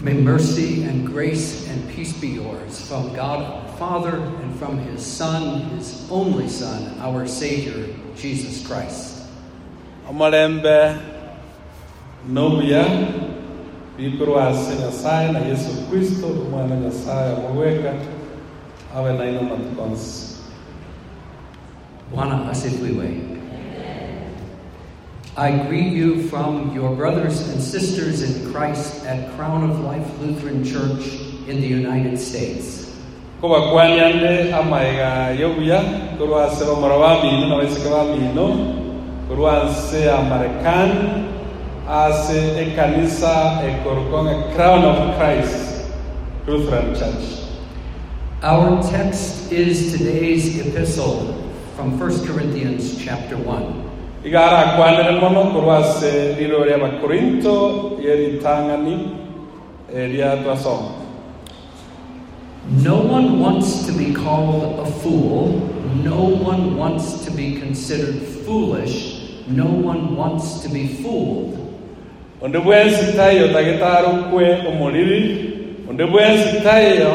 May mercy and grace and peace be yours from God our Father and from his Son, his only Son, our Savior, Jesus Christ. omulembe n'obuya bikurwase nyasaye na yesu kristo omwana nyasaye omugweka abe naino matukonsi Bwana asifiwe. I greet you from your brothers and sisters in Christ at Crown of Life Lutheran Church in the United States. kubakwaniande amaiga y'obuya kurwase bamura bamino na baisika bamino kurwase ya marekani ase ekanisa crown of christ lutheran church Our text is today's epistle from 1 Corinthians chapter 1. Igara akwanire mono kurwase riro ria bakorinto yeritang'ani eria twasoma No one wants to be called a fool. No one wants to be considered foolish. No one wants to be fooled. onde bwensi tayo tagete kwe omuliri onde bwensi tayo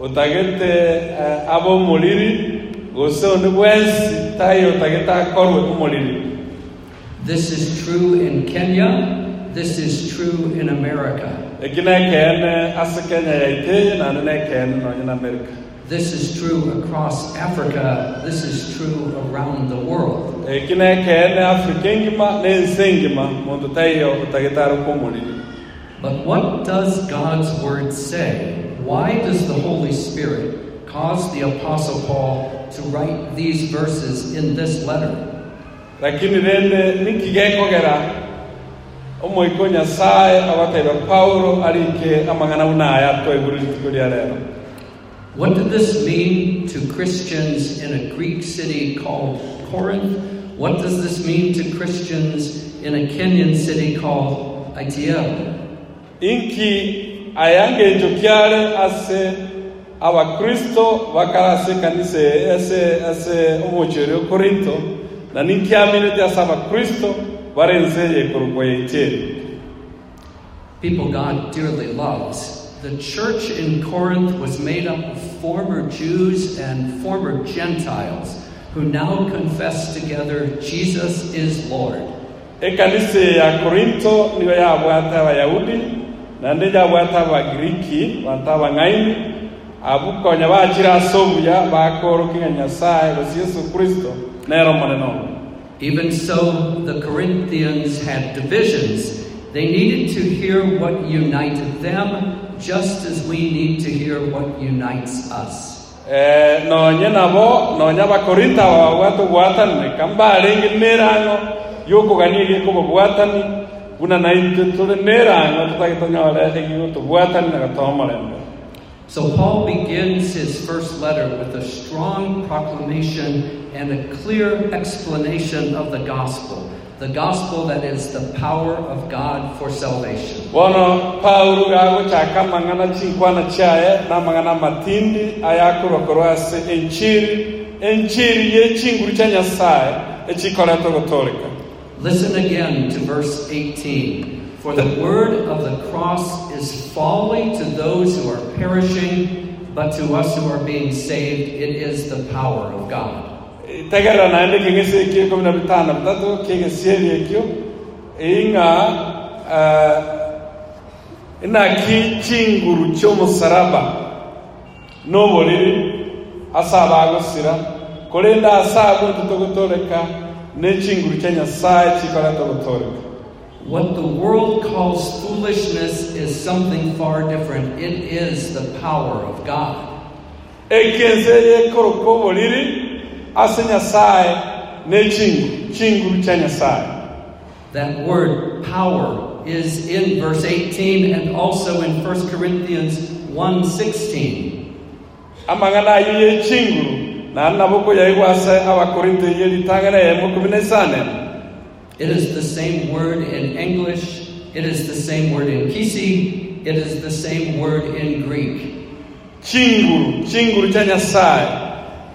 otagete uh, abo omuliri gose onde bwensi tayo tagete akorwe omuliri This is true in Kenya. This is true in America. eki eh, ase kenya yaiteye nande nekene nonye na amerika This is true across Africa. This is true around the world. eki nekene eh, engima nensi engima mondo tayo otagete arokwe But what does God's word say? Why does the Holy Spirit cause the Apostle Paul to write these verses in this letter? lakini rende nikigekogera nyasaye paulo arike amang'ana bunaya twaiguru rituko ria rero What did this mean to Christians in a Greek city called Corinth? What does this mean to Christians in a Kenyan city called Itiel? inki ayangejo kiare ase bakara ase kanise ase ase omocheri okorinto na ninkiaminete ase abakristo barenzeye korokwa yaiteri People God dearly loves. The church in Corinth was made up of former Jews and former Gentiles who now confess together Jesus is Lord. ekanise ya korinto niyo yabwata abayahudi nande yabwata abagiriki banta abang'aini abukonya bakira ase obuya bakorokinga nyasaye yesu kristo nero moneno Even so, the Corinthians had divisions. They needed to hear what united them, just as we need to hear what unites us. Eh, nonye nabo nonye abakorinto aba babwata obwatanire kambarenge nerang'o yokogania egeka obobwatani buna naintwe tore nerang'o tutagete tonyore egigo So Paul begins his first letter with a strong proclamation and a clear explanation of the gospel. The gospel that is the power of God for salvation. bono paulo gagochaka amang'ana chinkwana chiaye na amang'ana matindi enchiri enchiri yechinguru chia nyasaye echikoretwe gotoleka Listen again to verse 18. For the word of the cross is folly to those who are perishing, but to us who are being saved, it is the power of God. tegerera naende keng'ese ekio ing'a chinguru chia nyasaye gotoleka What the world calls foolishness is something far different. It is the power of God. ekense yekoroka oboriri ase nyasaye n'echinguru chinguru chia nyasaye That word power is in verse 18 and also in 1 Corinthians 1:16. amang'ana ayo yechinguru nari naboko yaigwa ase abakorinto yeritang'ana yemo kumi na isane It is the same word in English, it is the same word in Kisii, it is the same word in Greek. chinguru chinguru cha nyasaye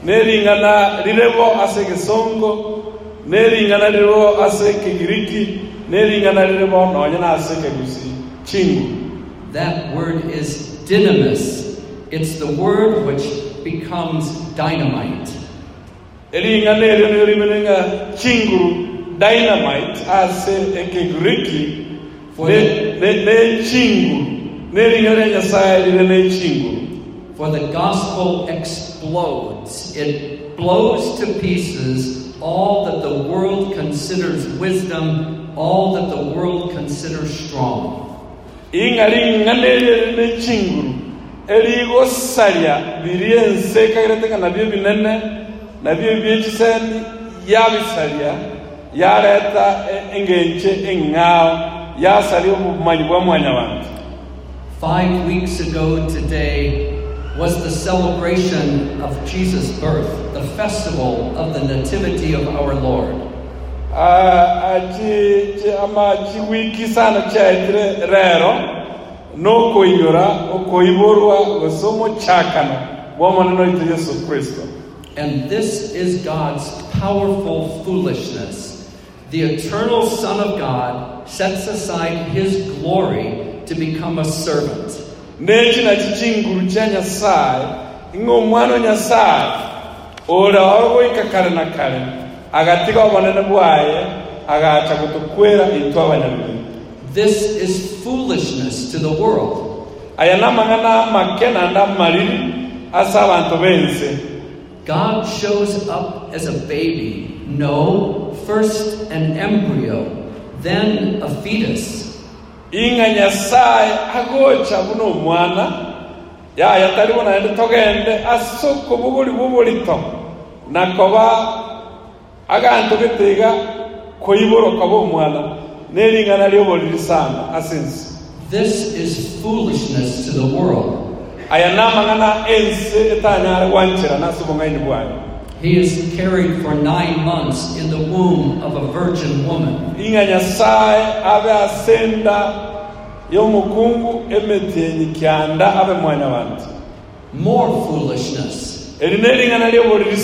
nering'ana rirebo ase gesongo. Nering'ana rirebo ase kigiriki. Nering'ana rirebo nonya na ase kegusi. Chinguru That word is dynamis. It's the word which becomes dynamite. elinga neryo niryo limenenga chinguru dynamite ase ekigiriki For ne- ne- nechinguru nelinga lya nyasaye lile nechinguru For the gospel explodes. It blows to pieces all that the world considers wisdom, all that the world considers strong. neryo nechinguru eligosalya biliensekagiretenga nabyo binene nabyo byechisendi yabisalya yareta e- engenche eng'ao yasalya obumanyi bwa mwanya bantu Five weeks ago today was the celebration of Jesus' birth, the festival of the Nativity of our Lord. Ama chiwiki sana chaitire rero nokoinyora okoiborwa gosomo chakano bwamoneno ito yesu kristo And this is God's powerful foolishness. The eternal Son of God sets aside his glory to become a servant. nechi nachi cha nyasaye ing'o omwana wa nyasaye ora wagoika kare na kare agatika obonene bwaye agacha gotokwera itwe abanyabigeni This is foolishness to the world. aya namang'ana make nanda mariri ase abantu bense God shows up as a baby. No, first an embryo, then a fetus. inga nyasaye agocha buno omwana yaya tari bona ende togende asoko bubuli bubulito nakoba aganto getiga koiboroka bomwana neringana lyoboriri sana asensi This is foolishness to the world. aya namang'ana ense etanyare gwanchera nase obong'aini bwayo He is carried for nine months in the womb of a virgin woman. inga nyasaye abe asenda y'omukungu emetienyi kyanda abe mwanya bantu More foolishness. eri nering'ana lyoboriri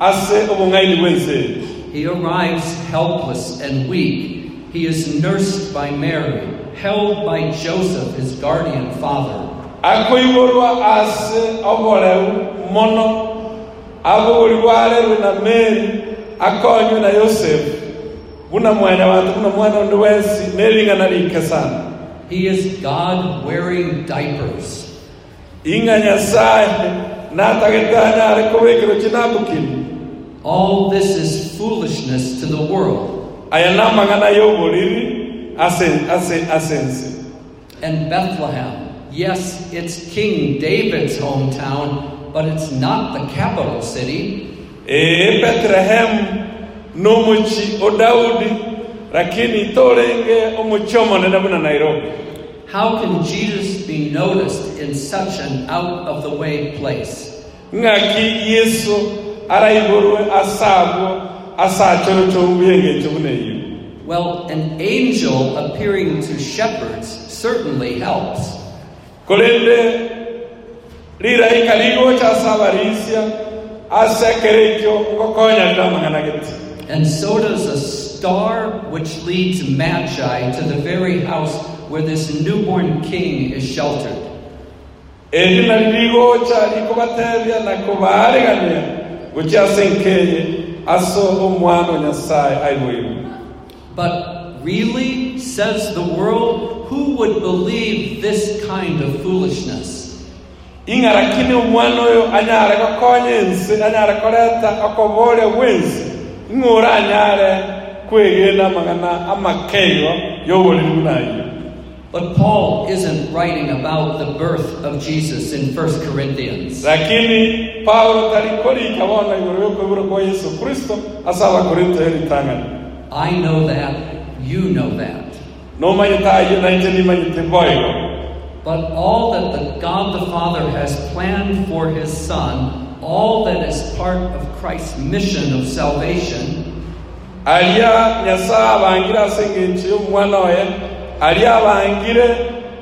ase obong'aini bwense He arrives helpless and weak. He is nursed by Mary, held by Joseph, his guardian father. akoiborwa ase oboreu mono abogori bwarerwe na meri na yosefu buna buna mwana ondi wensi nering'ana rike sana He is God wearing diapers. inga nyasaye natagetanyare korwekero kinabukini All this is foolishness to the world. aya ase- ase- asensi And Bethlehem, yes, it's King David's hometown, but it's not the capital city. ee betlehemu n'omuki o daudi lakini torenge omuki omonene buna nairobi How can Jesus be noticed in such an out of the way place? ng'aki yesu araiborwe asabwo asachorochorubuyeng'echo buna eyo Well, an angel appearing to shepherds certainly helps. kolende liraika ligocha asabarisya asekerekyo ngokonya liramang'ana geti And so does a star which leads Magi to the very house where this newborn king is sheltered. eri nali ligocha likobatebya nakobaregania gochi asenkeye aso omwana nyasaye aiboirwe But really, says the world, who would believe this kind of foolishness? Ing'a lakini omwana oyo anyare gokonya ense anyare koreta okoboria bwensi ing'ora anyare kwegena amang'ana amakeyo bunayo But Paul isn't writing about the birth of Jesus in 1 Corinthians. lakini paulo talikorika bona igoro y'okwebura kwa yesu kristo ase abakorinto eritang'ani I know that, you know that. nomanyita ayo nainche nimanyite boigo But all that the God the Father has planned for his Son, all that is part of Christ's mission of salvation, aria nyasaye abangire ase eng'encho y'omwana oye aria abangire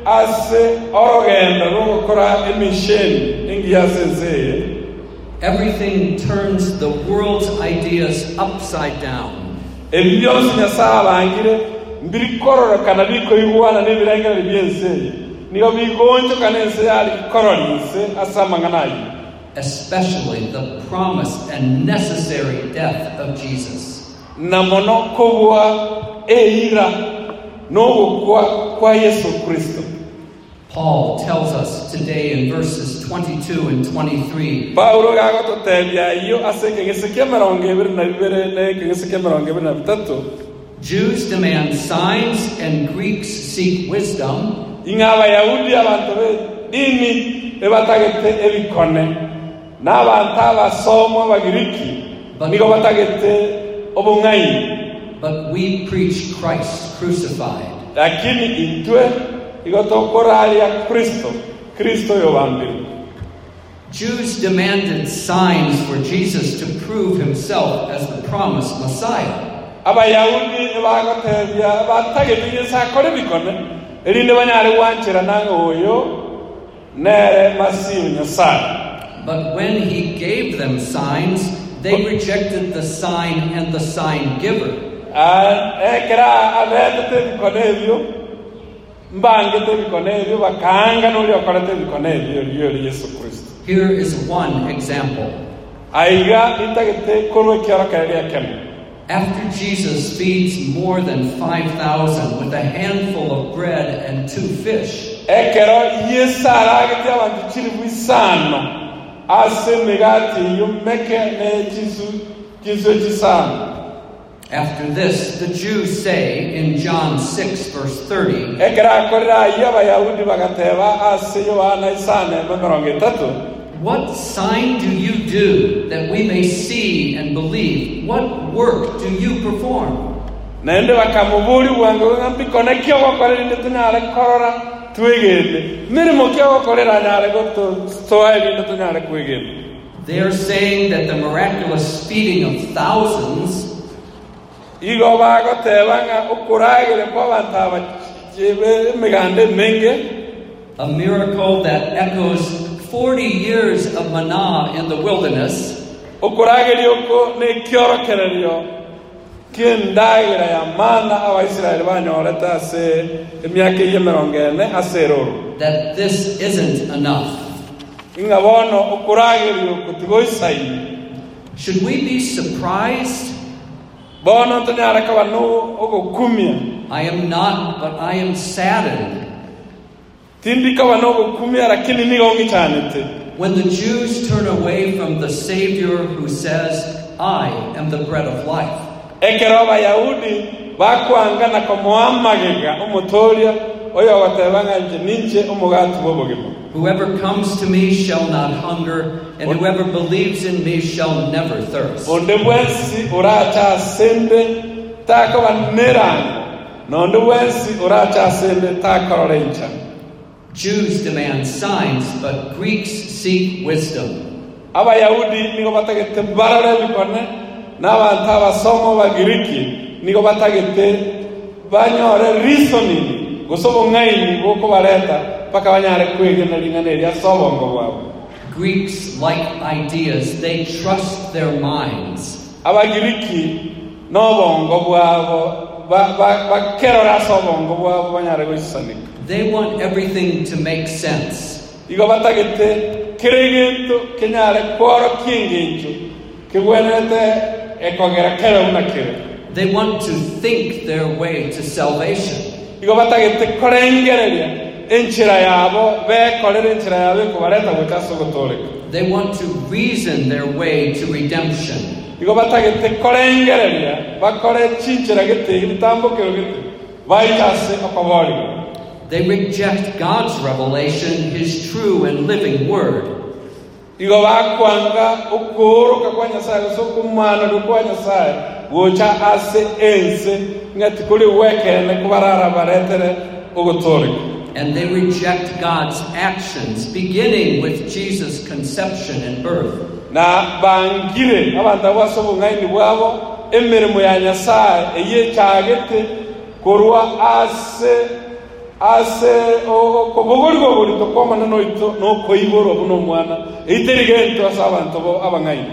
ase orogendo rw'ogokora emisheni engiya ase ense everything turns the world's ideas upside down. ebi byonsi nyasaye abangire mbirikororokana bikoigwana n'ebirengereri by'ense eye nigo bigonjokana ense yari gikororise ase especially the promised and necessary death of Jesus. na mono kobua eira n'ogokwa kwa yesu kristo. Paul tells us today in verses 22 and 23 paulo gagototebia iyo ase ekeng'ese kia emerongo ebere na bibere na ekeng'ese kia emerongo ebere na bitatu. Jews demand signs and Greeks seek wisdom, ing'a abayahudi abantu b'edini ebatagete ebikone. N'abantu abasomo abagiriki nigo batagete obong'aini but we preach Christ crucified. lakini intwe igo tokoraria kristo. Kristo yobambirwe Jews demanded signs for Jesus to prove himself as the promised Messiah. abayahudi bagotebia batagete yesu akore bikone erinde nang'e oyo nere masihu nyasaye But when he gave them signs, they rejected the sign and the sign giver. Ekera abetete ebyo mbangete ebyo bakanga okorete ebyo yesu kristo Here is one example. aiga korwa After Jesus feeds more than 5,000 with a handful of bread and two fish, ekero yesu aragete abantu chiribu isano ase emigati iyo meke n'ekisu kisu ekisano after this, the Jews say in John 6, verse 30, ekero akorera iyo abayahudi bagateba ase yohana isano eme mirongo itatu What sign do you do that we may see and believe? What work do you perform? naende bakamuburi bwange ng'a mbikone kia ogokorera korora twegende mirimo kia nyare gotoa ebinde tunyare kwegenda They are saying that the miraculous feeding of thousands igo bagoteba ng'a okuragire kwa abantu aba ebe emiganda emenge a miracle that echoes 40 years of manna in the wilderness, okurageria oko nekiorokererio kiendagira ya mana abaisiraeli banyorete ase emiaka eye emerongo ene ase eroro that this isn't enough. ing'a bono okurageria oko Should we be surprised? bono tonyare koba no I am not, but I am saddened. Tindi koba no ogokumia lakini nigo When the Jews turn away from the Savior who says, I am the bread of life. ekero abayahudi bakwanga komoamagega omotoria oyo ogoteba ng'a inche ninche omogati Whoever comes to me shall not hunger, and whoever believes in me shall never thirst. onde bwensi oracha asende nonde bwensi oracha asende takorora encha Jews demand signs, but Greeks seek wisdom. abayahudi nigo batagete barore ebikone n'abantu abasomo bagiriki nigo batagete banyore reasoning gose obong'aini bwoko bareta mpaka banyare kwegena ring'ana eria ase obongo bwabo Greeks like ideas, they trust their minds. abagiriki n'obongo bwabo ba- ba- bakerora ase obongo bwabo banyare goisanika They want everything to make sense. igo batagete kere gento kenyare kworokia engencho kebwenerete ekogera kere buna kere They want to think their way to salvation. igo batagete korengereria enchera yabo bekorera enchera yabo ekobareta gocha ase ogotoreka They want to reason their way to redemption. igo batagete korengereria bakore chinchera gete gitambokero gete baita ase okoborigwa They reject God's revelation, His true and living word. igo bakwanga okuoroka kwa nyasaye gose okumanano nyasaye gocha ase ense ng'ati kuri wekene kubarara baretere ogotoreka And they reject God's actions, beginning with Jesus' conception and birth. na bangire abantu abo obong'aini bwabo emeremo ya nyasaye eyechagete korwa ase ase okobogorigwa borito kwamana noito nokoiborwa buna omwana eiterigeito ase abantu abang'aini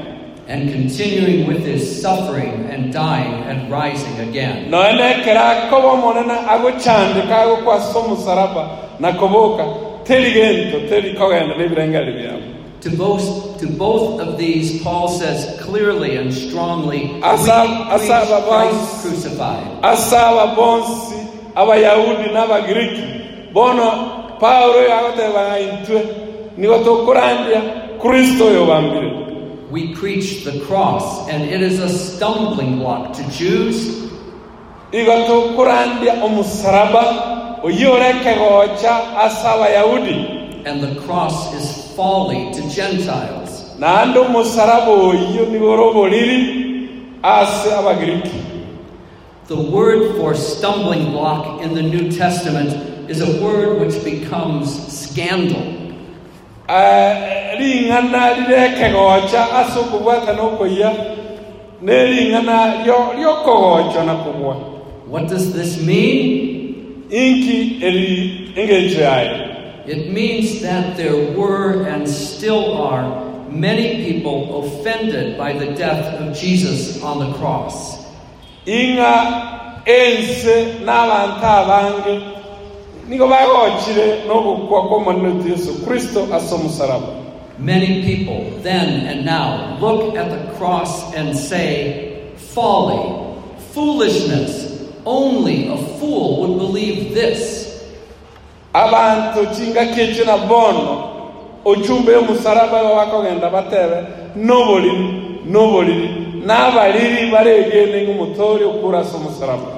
And continuing with his suffering and dying and rising again. noene ekero akoba omonene agochandika agokwa ase omusaraba nakoboka teri gento teri kogenda n'ebirengeri byabo To both, to both of these, Paul says clearly and strongly, Asa- we Christ crucified. Abayahudi n'abagiriki bono pawulo yagotebanga intwe nigo tukurandia kristo oyo bambire. We preach the cross, and it is a stumbling block to Jews. Igo tukurandia omusaraba oyorekegocha ase abayahudi. And the cross is folly to Gentiles. naende omusaraba oyo nigo roboriri ase abagiriki The word for stumbling block in the New Testament is a word which becomes scandal. Ring'ana rirekegocha ase okobwata n'okoiya nering'ana rio- riokogocha na kobwa What does this mean? inki eri It means that there were and still are many people offended by the death of Jesus on the cross. Ing'a ense n'abantu abange. Bagochire n'ogokwa kw'omonene yesu kristo ase omusaraba. Many people then and now look at the cross and say, folly, foolishness, only a fool would believe this. abantu chingaki echi na bono ochumba y'omusaraba igo bakogenda batebe noboriri noboriri n'abariri okura ase omusaraba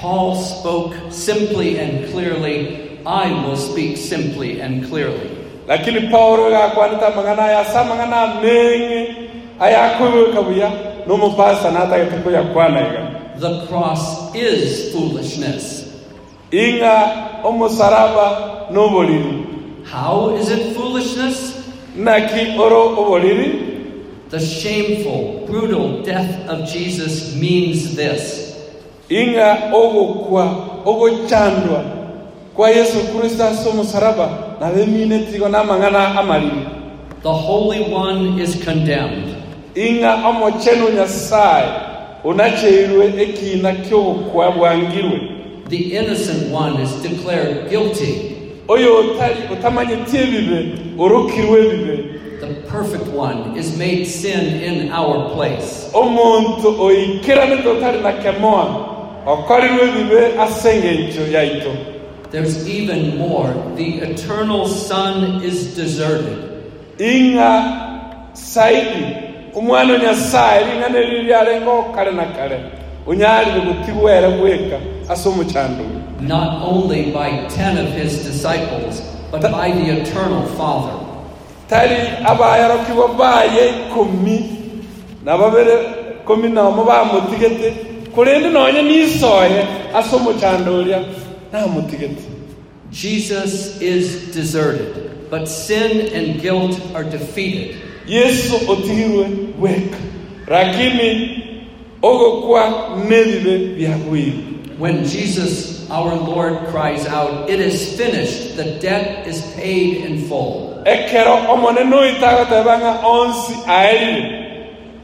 Paul spoke simply and clearly. I will speak simply and clearly. lakini paulo gakwanete amang'ana aya ase amang'ana ameng'e ayakoigoka buya n'omupasa natagete koyakwana iga The cross is foolishness. ing'a omusaraba n'oboriri How is it foolishness? naki oro oboriri The shameful, brutal death of Jesus means this ing'a ogokwa ogochandwa kwa yesu kristo ase omusaraba nabeminete igo n'amang'ana amariri the Holy One is condemned. ing'a omochenu nyasaye onacheirwe ekina ky'obokwa bwangirwe The innocent one is declared guilty. oyo otari otamanyitie ebibe orokirwe ebibe The perfect one is made sin in our place. omonto oikeranete otari na kemoa okorirwe ebibe ase yaito There's even more. The eternal Son is deserted. ing'a saidi omwana nyasaye ring'ana eri riarenga na kare onyarire gotigwa ere ase omochandowe not only by ten of his disciples, but by the eternal Father. Tari abayarokigwa baye ikomi na babere komi nomo bamotigete korende nonye nisoye ase omochando oria namotigete Jesus is deserted, but sin and guilt are defeated. yesu otigirwe gweka lakini ogokwa nebibe byagwire When Jesus, our Lord, cries out, It is finished, the debt is paid in full. ekero omonene oito agotebanga onsi aerire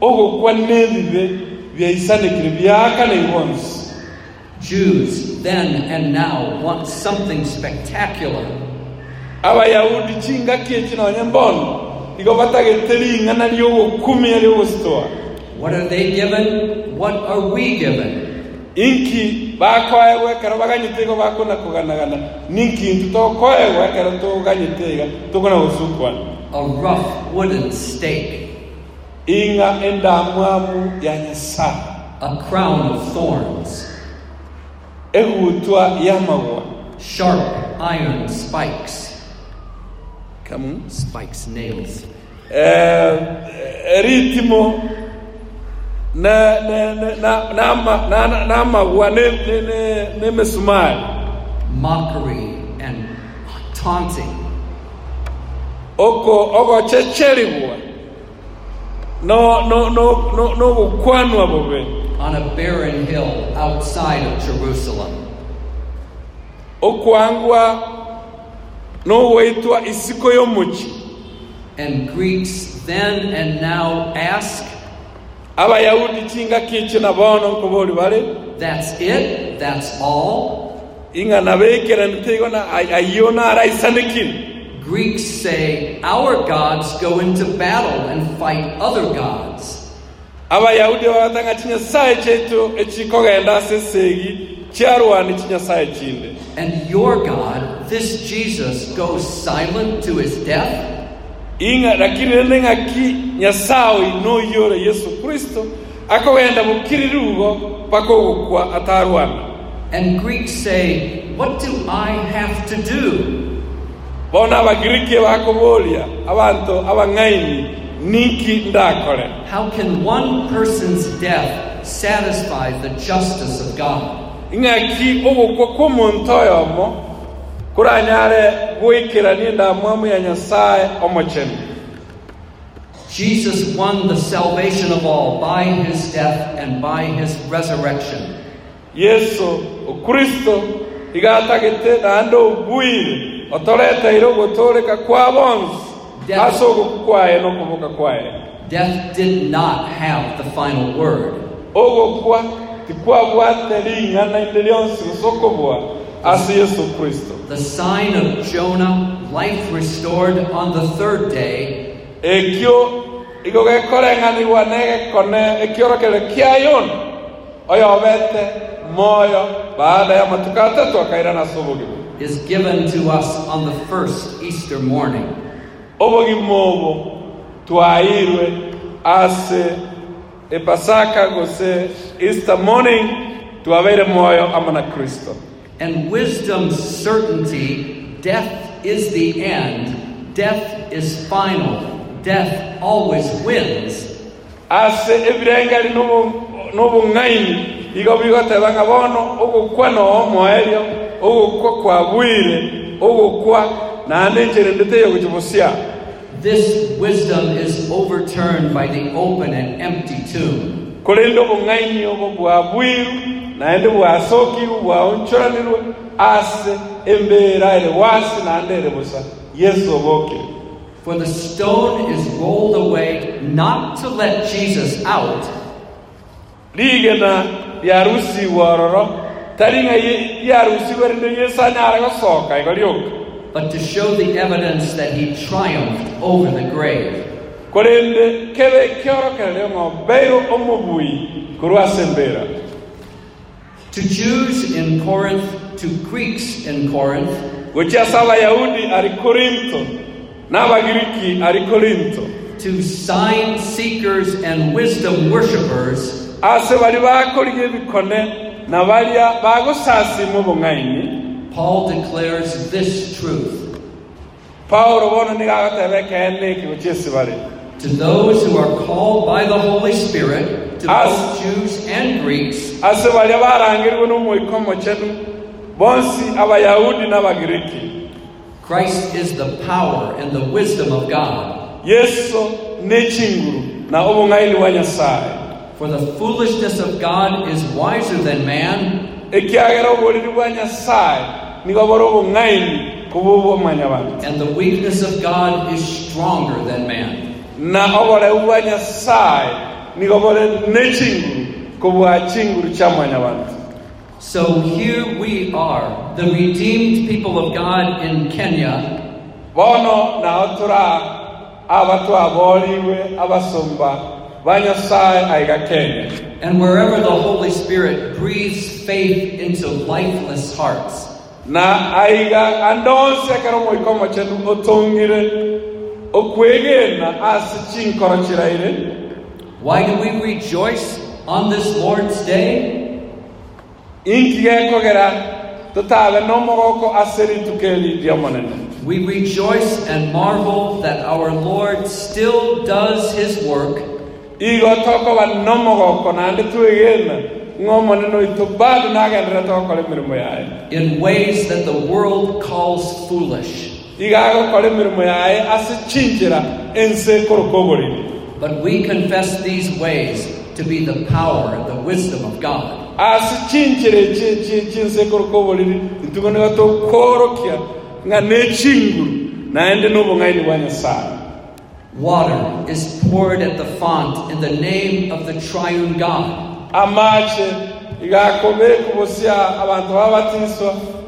ogokwa nebibe byaisanekire byakana bonsi Jews then and now want something spectacular. abayahudi chingaki eki nonye mbono igo batagete ring'ana riogokumia riogositoa What are they given? What are we given? Inki baganyete igo bakona kuganagana. Ninkintu tokoegwa ekero toganyete iga tokona gosukwana A rough wooden stake, ing'a endamwamu ya nyasaye a crown of thorns, egutwa yamagwa sharp iron spikes, kamu? Spikes, nails, Eh, ritimo na na na na na ma- na na- magwa ne ne ne mesumari mockery, and taunting. oko oko checheribwa no no no no no gukwanwa bobe on a barren hill outside of Jerusalem. okwangwa no waitwa isiko y'omuki And Greeks then and now ask, abayahudi kinga kinki na bono nkobori bari That's it? That's all? ing'ana bekera nditegona ayona araisanikin Greeks say, Our gods go into battle and fight other gods. abayahudi babatanga ati nyasaye chetu echikogenda sesegi chiarwani chinyasaye chinde And your God, this Jesus, goes silent to his death? Inga lakini nene ng'aki nyasawe noyore yesu kristo akogenda bukirirugo pakogukwa atarwana And Greeks say, What do I have to do? bona abagiriki bakobolia abantu abang'aini niki ndakore How can one person's death satisfy the justice of God? ing'aki ogukwa kwa omonto oyomo kuranyare gwikirania endamwamu ya nyasaye omochenu Jesus won the salvation of all by his death and by his resurrection. yesu okristo igatagete naende obwire otoreteire ogotoleka kwa bonsi Death. ase ogoku kwaye n'okubuka kwaye Death did not have the final word. Ogo ogokwa tikwabwate ring'ana inde lionsi gosokobwa ase yesu kristo The sign of Jonah, life restored on the third day, ekio igo gekoreng'anirwa negekone ekiorokere kia yona oyobete moyo baada ya matuko atatu akairana ase obogima is given to us on the first Easter morning. obogima obo twairwe ase epasaka gose easter morning twabeire moyo amo na kristo And wisdom certainty death is the end, death is final, death always wins. ase ebirengeri n'obu- n'obung'aini igo bigoteba ng'a bono ogokwa noo moerio ogokwa kwa bwire ogokwa naende enchera ndete This wisdom is overturned by the open and empty tomb. korende obung'aini obo bwa bwiru naende bwasokiwu bwaonchoranirwe ase embeera ere wasi naende ere busa. Yesu obokire For the stone is rolled away not to let Jesus out, rigena ryarusiwa ororo tari ng'a ye- yesu anyara igo rioka but to show the evidence that he triumphed over the grave. korende kebe kiorokerere ng'o beiro omobui korwa ase embeera To Jews in Corinth, to Greeks in Corinth, gochi ase abayahudi ari korinto n'abagiriki ari korinto to sign seekers and wisdom worshippers, ase bari bakoriga ebikone na baria bagosasima obong'aini Paul declares this truth. paulo bono nigagotebe kene eki gochi ase bare To those who are called by the Holy Spirit, to As- both Jews and Greeks, ase baria barangirwe n'omwoiko omochenu bonsi abayahudi n'abagiriki Christ is the power and the wisdom of God. yesu n'ekinguru na obong'aini bwa nyasaye. For the foolishness of God is wiser than man, ekiagera oboriri bwa nyasaye nigo bori obong'aini kuba obwomanya bantu and the weakness of God is stronger than man. Na oborebu bwa nyasaye nigo bori n'ekinguru kubwa kinguru kyamanya bantu So here we are, the redeemed people of God in Kenya, bono naho tura aba twaboriwe abasumba ba nyasaye aiga kenya. And wherever the Holy Spirit breathes faith into lifeless hearts. na aiga omoiko omochenu otong'ire okwegena ase chinkoro chiraire Why do we rejoice on this Lord's Day? inki gekogera tutabe n'omogoko ase rituko eri ria omonene We rejoice and marvel that our Lord still does his work igo tokoba n'omogoko naende twegena ng'omonene oito bado nagendere togokora emirimo yaye in ways that the world calls foolish. Iga emirimo yaye ase ense ekoroka But we confess these ways to be the power and the wisdom of God. ase chinchera echi echi chinse ekoroka oboriri ntugo nigo tokorokia ng'a n'echinguru naende n'obong'aini bwa nyasaye Water is poured at the font in the name of the triune God. amache igakobe kubosia abantu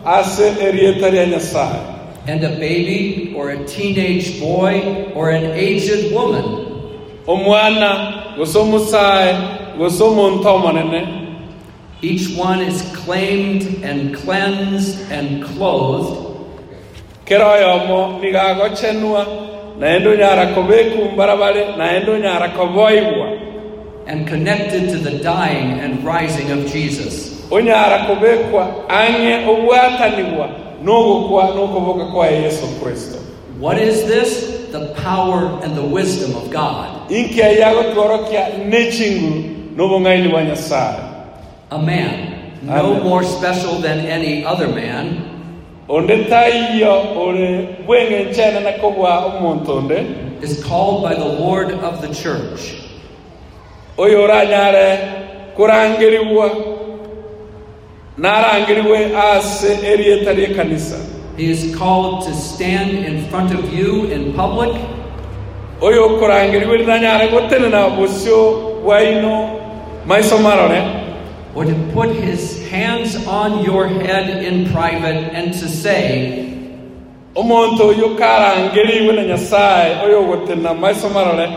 ase erieta ria nyasaye And a baby or a teenage boy or an aged woman. Omwana gose omusae gose Each one is claimed and cleansed and clothed. Kero oyomo nigagochenwa naende onyara kobekwa mbarabare naende onyara koboibwa. And connected to the dying and rising of Jesus. Onyara kobekwa ang'e obwatanibwa n'ogokwa n'okoboka kwa yesu kristo What is this? The power and the wisdom of God. inkia yagotworokia n'ekinguru n'obong'aini bwa nyasaye A man, no Amen. more special than any other man, onde taiyo ore bweng'e nchenene kobwa is called by the Lord of the church. Oyo oranyare kurangiribwa narangiribwe ase erieta ry'ekanisa He is called to stand in front of you in public. Oyo okurangiribwe rinanyare gotenena bosio bwaino maiso marore. Or to put his hands on your head in private and to say, omonto oyo karangiribwe na nyasaye oyo ogotena maiso marore.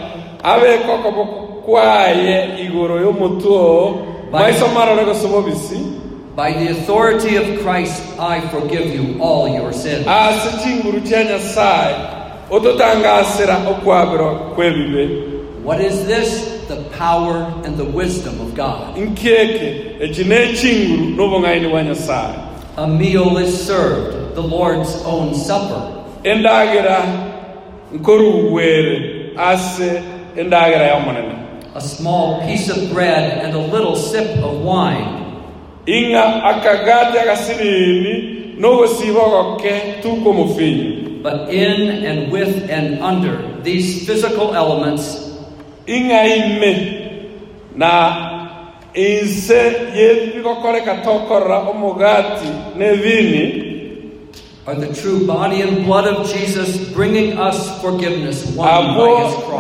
Abeka okoboko kwaye igoro y'omotwe oo maiso marore gose bobisi By the authority of Christ, I forgive you all your sins. Ah, ase chinguru chia nyasaye ototangasira okwabirwa kw'ebibe What is this? The power and the wisdom of God. nkieke eki n'ekinguru n'obong'aini bwa nyasaye A meal is served, the Lord's own supper. endagera nkorugwere ase endagera y'omunene A small piece of bread and a little sip of wine. Ing'a akagati akasiniini n'ogosiiba ogoke tuka omufinyu But in and with and under these physical elements ing'a ime na inse yebigokoreka tokorora omugati nevini are the true body and blood of Jesus bringing us forgiveness abo by his cross.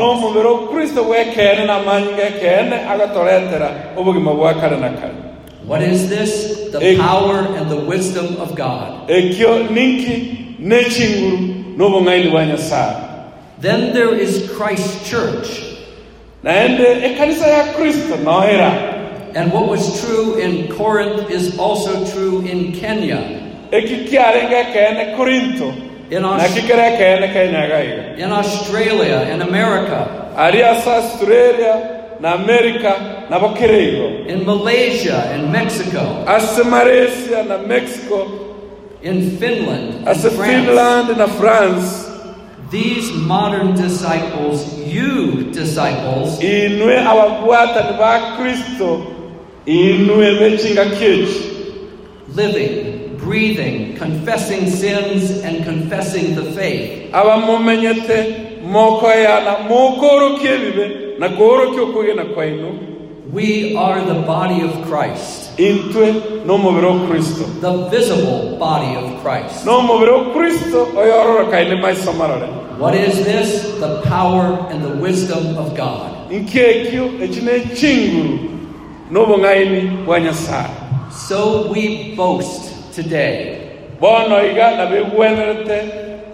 N'omubiri okristo bwekene n'amanyi gekene agatoretera obugima bwa kare na kare What is this? The power and the wisdom of God. ekyo ninki n'ekinguru n'obung'aini bwa nyasaye. Then there is Christ's church. naende ekanisa ya kristo nohera. And what was true in Corinth is also true in Kenya, eki kiarenge kene korinto. In, na Aus- kikere kene kenyagaiga in Australia, in America, australia na amerika nabo kireigo in Malaysia, in Mexico, ase malaysia na mexico. In Finland, France. finland na france. These modern disciples, you disciples, inwe ababwatani ba kristo. Inwe bekinga kyeki living, breathing, confessing sins, and confessing the faith. abamumenyete mokoyana mokorokia ebibe na kworokia okugena kwainu We are the body of Christ, intwe n'omubiri okristo the visible body of Christ. n'omubiri okristo oyororokaine maiso marore What is this? The power and the wisdom of God. nkekyo eki n'ekinguru n'obung'aini bwa nyasaye. So we boast today. Bono iga nabigwenerete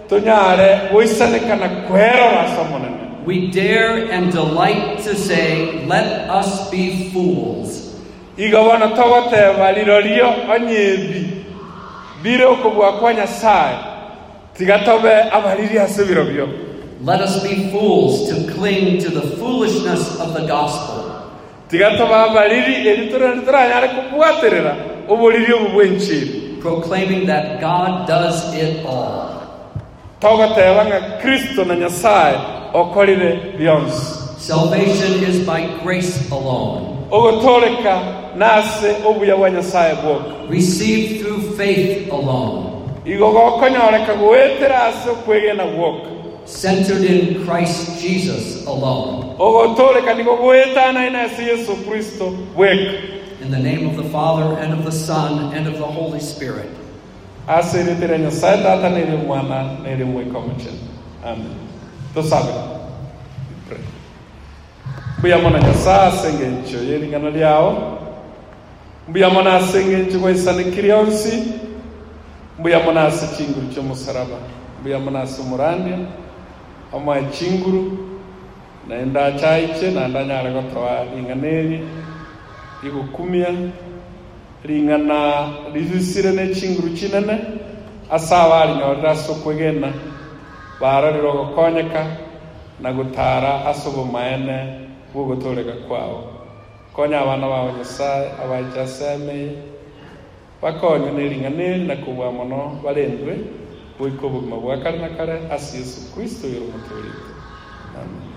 tonyare gwisanekana kwerora ase omonene We dare and delight to say, Let us be fools. iga bono togoteba rirorio onyebi bire okobua kwa nyasaye tiga abariri ase biro bio Let us be fools to cling to the foolishness of the gospel. tiga abariri eri torende kubwaterera oboriri obu bwenchiri proclaiming that God does it all. togoteba ng'a kristo na nyasaye okorire bionsi Salvation is by grace alone, ogotoreka nase obuya bwa nyasaye bwoka received through faith alone, igo gokonyoreka gwetera okwegena gwoka centered in Christ Jesus alone. ogotoreka nigo gwetana ina ase yesu kristo bweka In the name of the Father, and of the Son, and of the Holy Spirit. ase eretera nyasaye tata nere mwana nere mweka omuchene amen tusaba mbuyamona nyasaye encho yelingano lyawo mbuyamona ase encho gwaisanikire onsi mbuyamona ase chinguru chomusaraba mbuyamona ase omorandia omwa chinguru. Naenda achaiche naenda nyara gotoa ringana eri igukumia ringana ribisire ne chinguru chinene. Ase abarinyorera ase okwegena barorire ogokonyeka na gotara ase obomaene bwa ogotoreka kwao. Konya abana bawe nyasaye abacha asemeye bakonywe na ering'aneri na kobua mono barendwe goika obogima bwa kare na kare ase yesu kristo yore omotorete amen